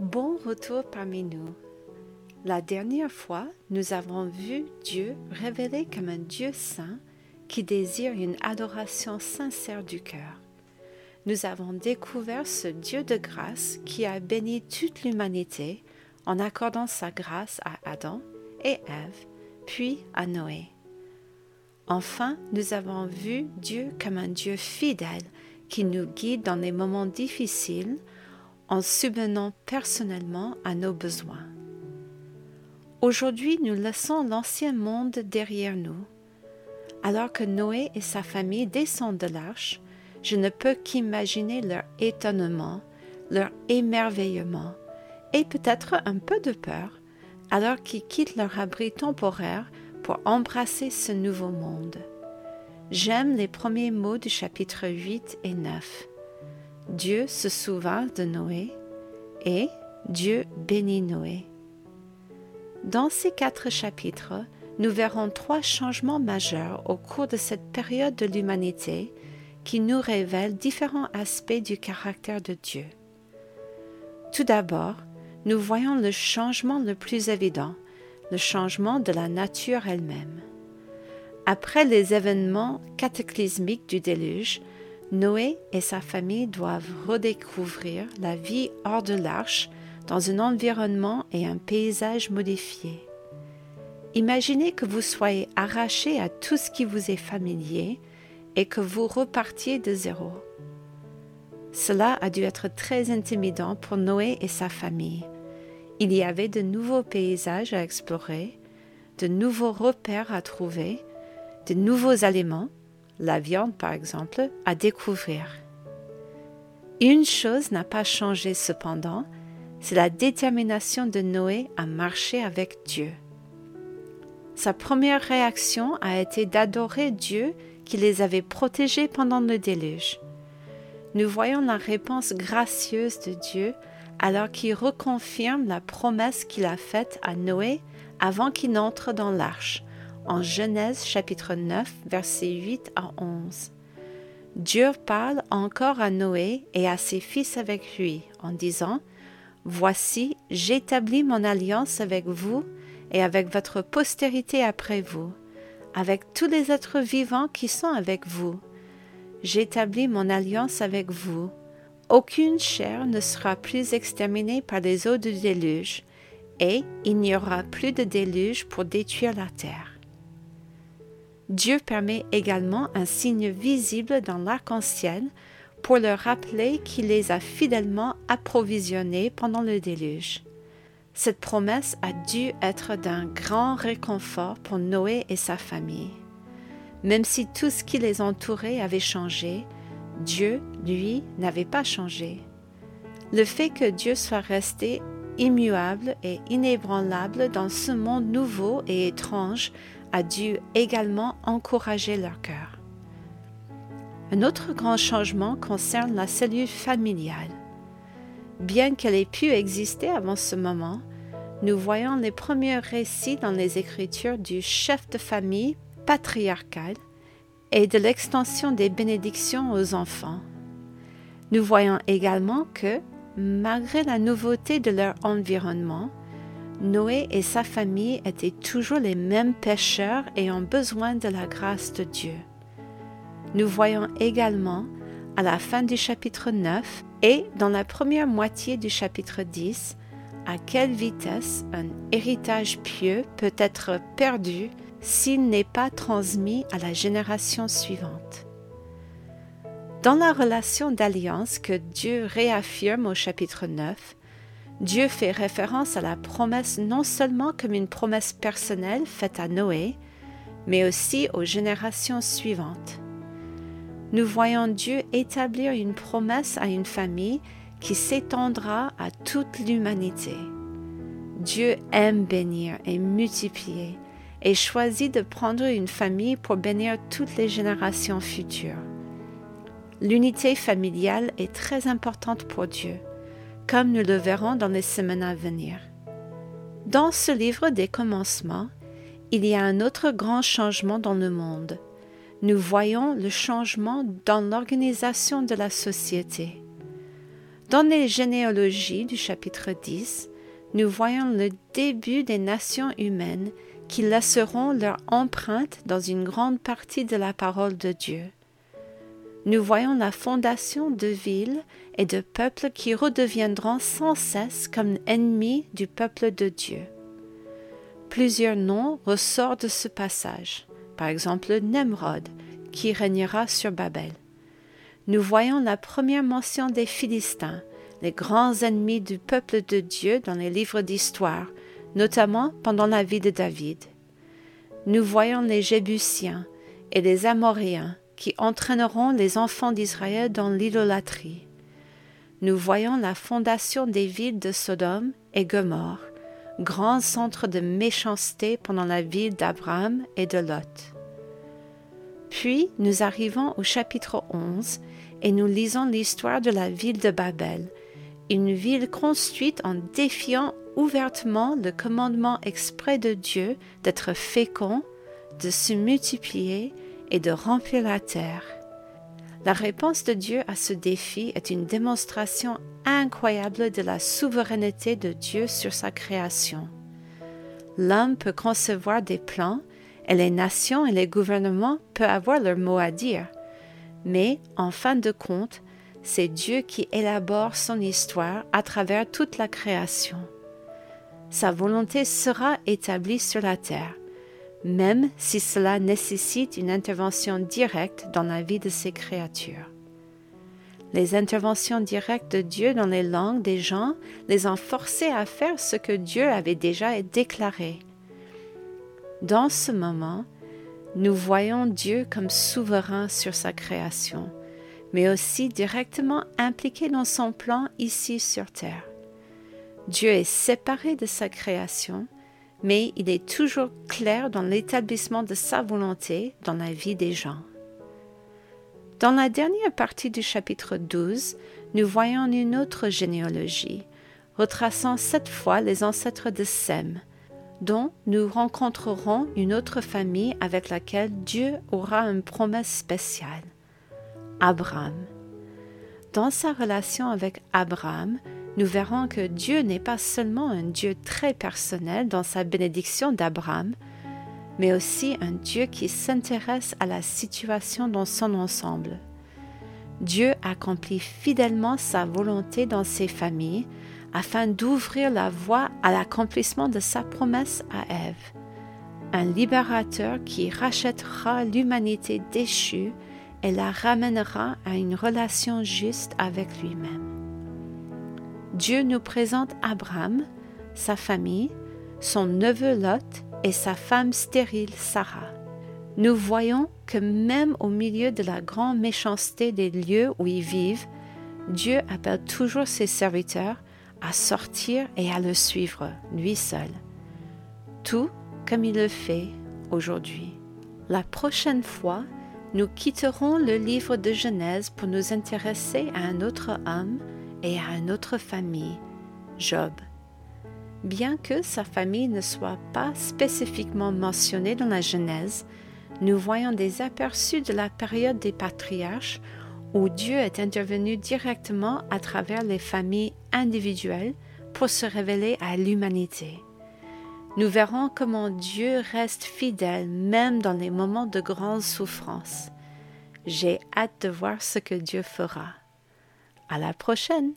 Bon retour parmi nous. La dernière fois, nous avons vu Dieu révélé comme un Dieu saint qui désire une adoration sincère du cœur. Nous avons découvert ce Dieu de grâce qui a béni toute l'humanité en accordant sa grâce à Adam et Ève, puis à Noé. Enfin, nous avons vu Dieu comme un Dieu fidèle qui nous guide dans les moments difficiles en subvenant personnellement à nos besoins. Aujourd'hui, nous laissons l'ancien monde derrière nous. Alors que Noé et sa famille descendent de l'arche, je ne peux qu'imaginer leur étonnement, leur émerveillement et peut-être un peu de peur alors qu'ils quittent leur abri temporaire pour embrasser ce nouveau monde. J'aime les premiers mots du chapitre 8 et 9. Dieu se souvint de Noé et Dieu bénit Noé. Dans ces quatre chapitres, nous verrons trois changements majeurs au cours de cette période de l'humanité qui nous révèlent différents aspects du caractère de Dieu. Tout d'abord, nous voyons le changement le plus évident, le changement de la nature elle-même. Après les événements cataclysmiques du déluge, Noé et sa famille doivent redécouvrir la vie hors de l'arche dans un environnement et un paysage modifiés. Imaginez que vous soyez arraché à tout ce qui vous est familier et que vous repartiez de zéro. Cela a dû être très intimidant pour Noé et sa famille. Il y avait de nouveaux paysages à explorer, de nouveaux repères à trouver, de nouveaux aliments la viande par exemple, à découvrir. Une chose n'a pas changé cependant, c'est la détermination de Noé à marcher avec Dieu. Sa première réaction a été d'adorer Dieu qui les avait protégés pendant le déluge. Nous voyons la réponse gracieuse de Dieu alors qu'il reconfirme la promesse qu'il a faite à Noé avant qu'il n'entre dans l'arche, en Genèse chapitre 9, versets 8 à 11. Dieu parle encore à Noé et à ses fils avec lui en disant Voici, j'établis mon alliance avec vous et avec votre postérité après vous, avec tous les êtres vivants qui sont avec vous. J'établis mon alliance avec vous. Aucune chair ne sera plus exterminée par les eaux du déluge, et il n'y aura plus de déluge pour détruire la terre. Dieu permet également un signe visible dans l'arc-en-ciel pour leur rappeler qu'il les a fidèlement approvisionnés pendant le déluge. Cette promesse a dû être d'un grand réconfort pour Noé et sa famille. Même si tout ce qui les entourait avait changé, Dieu, lui, n'avait pas changé. Le fait que Dieu soit resté immuable et inébranlable dans ce monde nouveau et étrange a dû également encourager leur cœur. Un autre grand changement concerne la cellule familiale. Bien qu'elle ait pu exister avant ce moment, nous voyons les premiers récits dans les Écritures du chef de famille patriarcal et de l'extension des bénédictions aux enfants. Nous voyons également que, malgré la nouveauté de leur environnement, Noé et sa famille étaient toujours les mêmes pécheurs ayant besoin de la grâce de Dieu. Nous voyons également, à la fin du chapitre 9 et dans la première moitié du chapitre 10, à quelle vitesse un héritage pieux peut être perdu s'il n'est pas transmis à la génération suivante. Dans la relation d'alliance que Dieu réaffirme au chapitre 9, Dieu fait référence à la promesse non seulement comme une promesse personnelle faite à Noé, mais aussi aux générations suivantes. Nous voyons Dieu établir une promesse à une famille qui s'étendra à toute l'humanité. Dieu aime bénir et multiplier et choisit de prendre une famille pour bénir toutes les générations futures. L'unité familiale est très importante pour Dieu comme nous le verrons dans les semaines à venir. Dans ce livre des commencements, il y a un autre grand changement dans le monde. Nous voyons le changement dans l'organisation de la société. Dans les généalogies du chapitre 10, nous voyons le début des nations humaines qui laisseront leur empreinte dans une grande partie de la parole de Dieu. Nous voyons la fondation de villes et de peuples qui redeviendront sans cesse comme ennemis du peuple de Dieu. Plusieurs noms ressortent de ce passage, par exemple Nemrod, qui régnera sur Babel. Nous voyons la première mention des Philistins, les grands ennemis du peuple de Dieu dans les livres d'histoire, notamment pendant la vie de David. Nous voyons les Jébusiens et les Amoréens qui entraîneront les enfants d'Israël dans l'idolâtrie. Nous voyons la fondation des villes de Sodome et Gomorre, grands centres de méchanceté pendant la vie d'Abraham et de Lot. Puis nous arrivons au chapitre 11 et nous lisons l'histoire de la ville de Babel, une ville construite en défiant ouvertement le commandement exprès de Dieu d'être fécond, de se multiplier et de remplir la terre. La réponse de Dieu à ce défi est une démonstration incroyable de la souveraineté de Dieu sur sa création. L'homme peut concevoir des plans et les nations et les gouvernements peuvent avoir leur mot à dire. Mais, en fin de compte, c'est Dieu qui élabore son histoire à travers toute la création. Sa volonté sera établie sur la terre, même si cela nécessite une intervention directe dans la vie de ses créatures. Les interventions directes de Dieu dans les langues des gens les ont forcés à faire ce que Dieu avait déjà déclaré. Dans ce moment, nous voyons Dieu comme souverain sur sa création mais aussi directement impliqué dans son plan ici sur Terre. Dieu est séparé de sa création, mais il est toujours clair dans l'établissement de sa volonté dans la vie des gens. Dans la dernière partie du chapitre 12, nous voyons une autre généalogie, retraçant cette fois les ancêtres de Sem, dont nous rencontrerons une autre famille avec laquelle Dieu aura une promesse spéciale. Abraham. Dans sa relation avec Abraham, nous verrons que Dieu n'est pas seulement un Dieu très personnel dans sa bénédiction d'Abraham, mais aussi un Dieu qui s'intéresse à la situation dans son ensemble. Dieu accomplit fidèlement sa volonté dans ses familles afin d'ouvrir la voie à l'accomplissement de sa promesse à Ève, un libérateur qui rachètera l'humanité déchue et la ramènera à une relation juste avec lui-même. Dieu nous présente Abraham, sa famille, son neveu Lot et sa femme stérile Sarah. Nous voyons que même au milieu de la grande méchanceté des lieux où ils vivent, Dieu appelle toujours ses serviteurs à sortir et à le suivre, lui seul. Tout comme il le fait aujourd'hui. La prochaine fois, nous quitterons le livre de Genèse pour nous intéresser à un autre homme et à une autre famille, Job. Bien que sa famille ne soit pas spécifiquement mentionnée dans la Genèse, nous voyons des aperçus de la période des patriarches où Dieu est intervenu directement à travers les familles individuelles pour se révéler à l'humanité. Nous verrons comment Dieu reste fidèle même dans les moments de grande souffrance. J'ai hâte de voir ce que Dieu fera. À la prochaine!